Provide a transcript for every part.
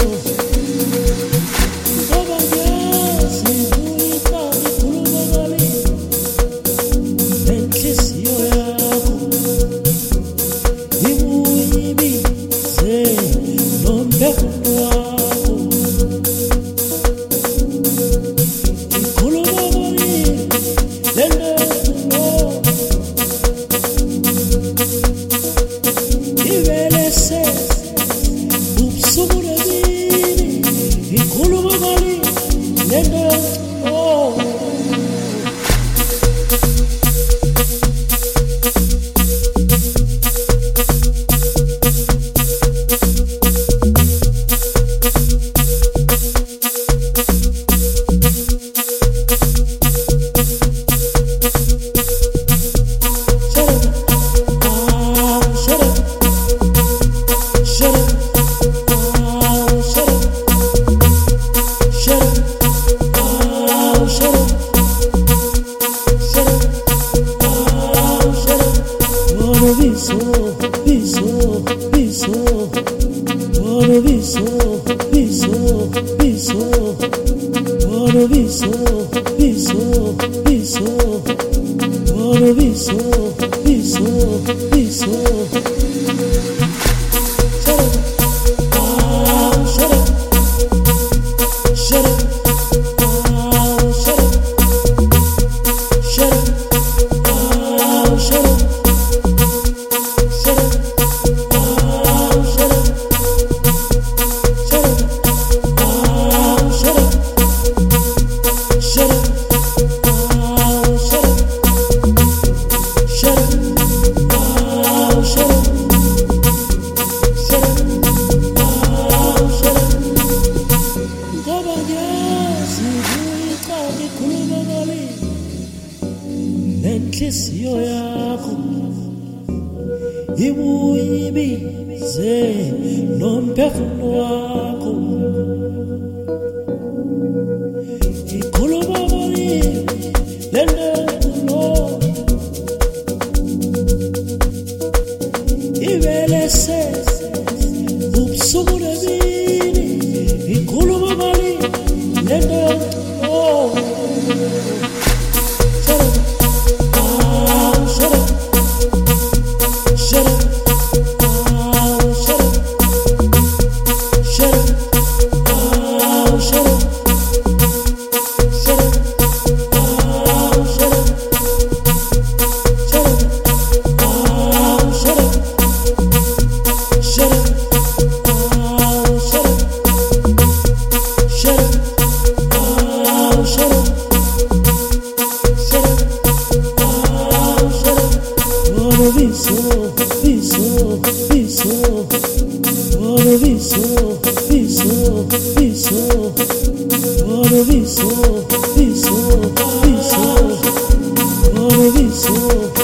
you. Dada, oh.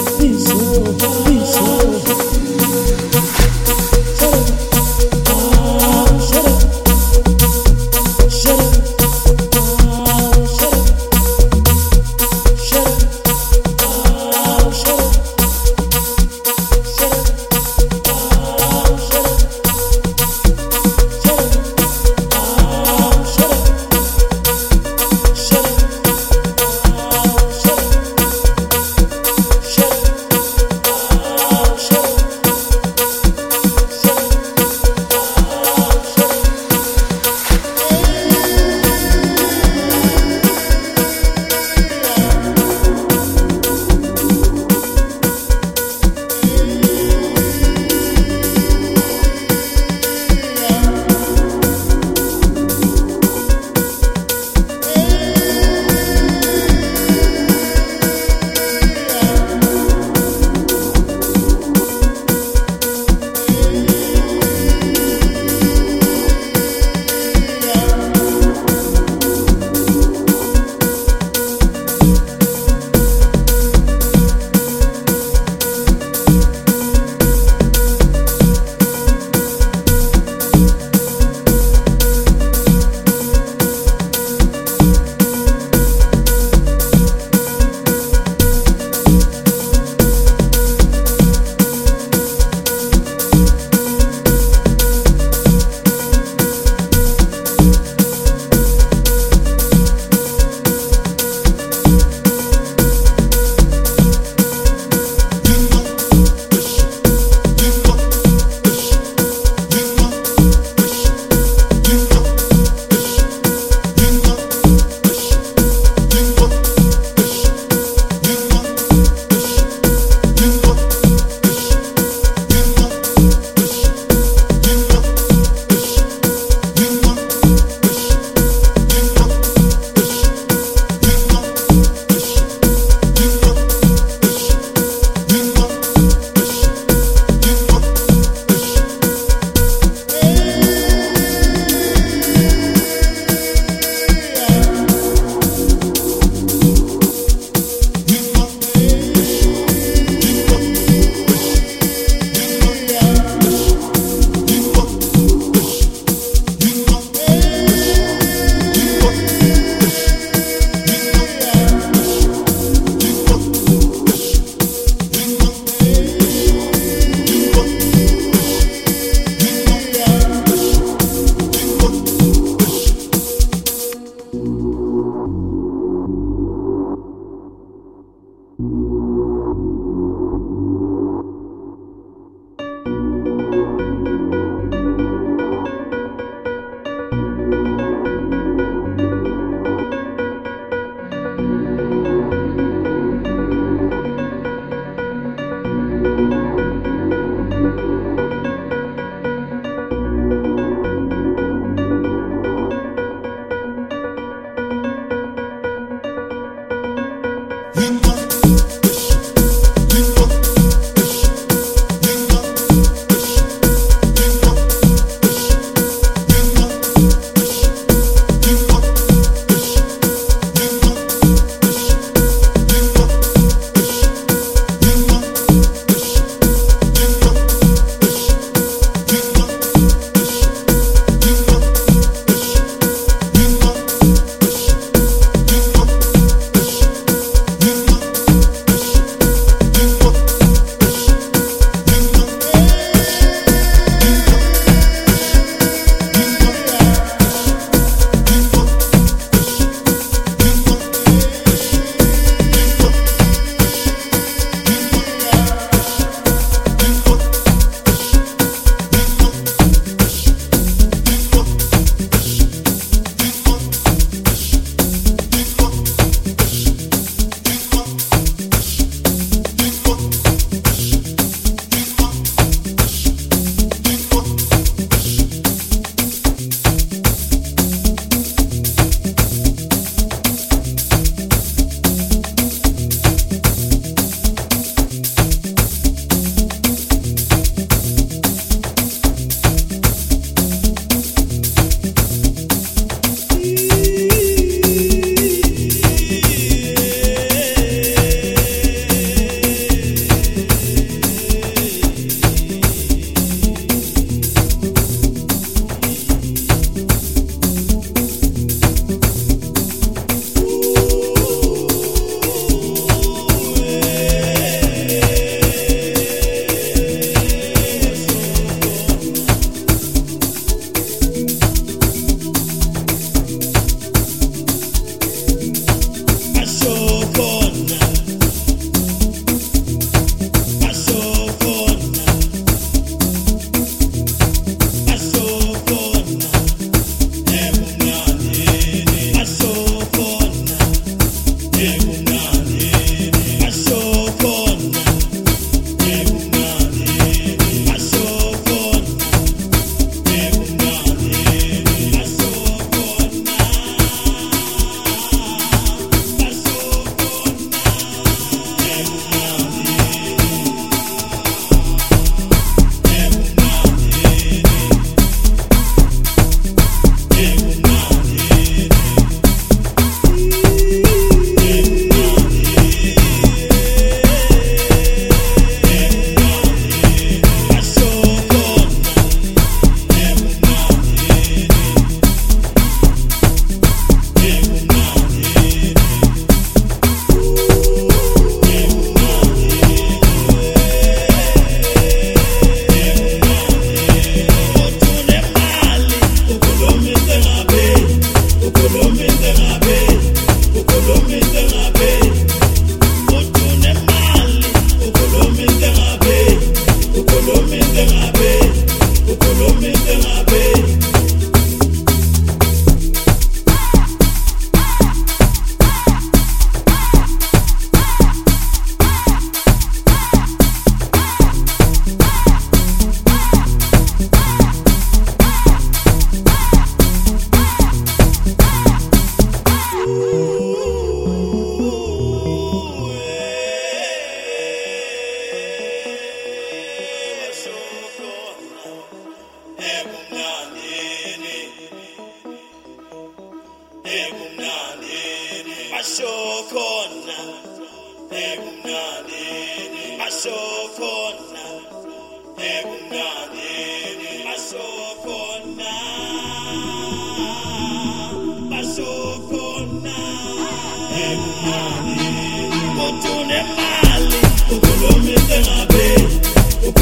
see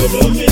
ngabe ukhulumise